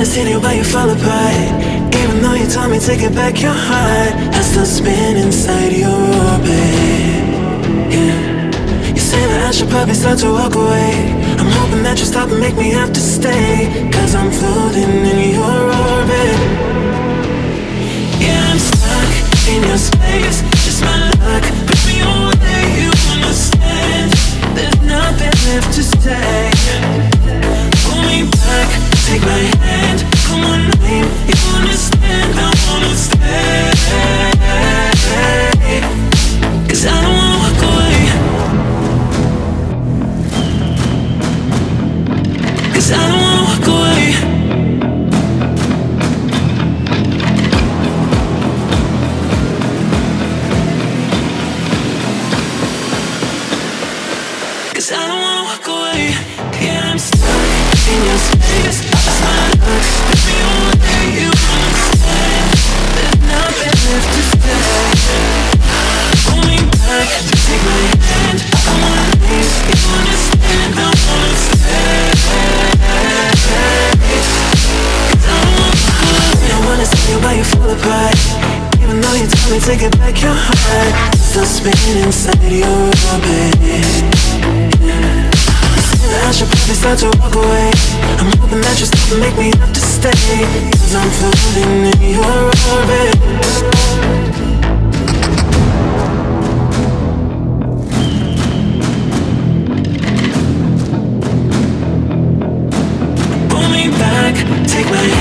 wanna see you, but you fall apart. Even though you told me to get back your heart, I still spin inside your orbit. Yeah. You say that I should probably start to walk away. I'm hoping that you stop and make me have to stay. Cause I'm floating in your orbit. Cause I don't wanna walk away. Yeah, I'm stuck in your space. That's my luck. Put me away, you understand. There's nothing left to say. Pull me back, take my hand. I wanna leave, you understand. I wanna stay. I don't wanna walk. I wanna see you while you fall apart. Even though you told me to get back your heart, still spinning inside your orbit. Start to walk away. I'm hoping that you stop and make me have to stay. Cause I'm floating in your orbit. Pull me back, take my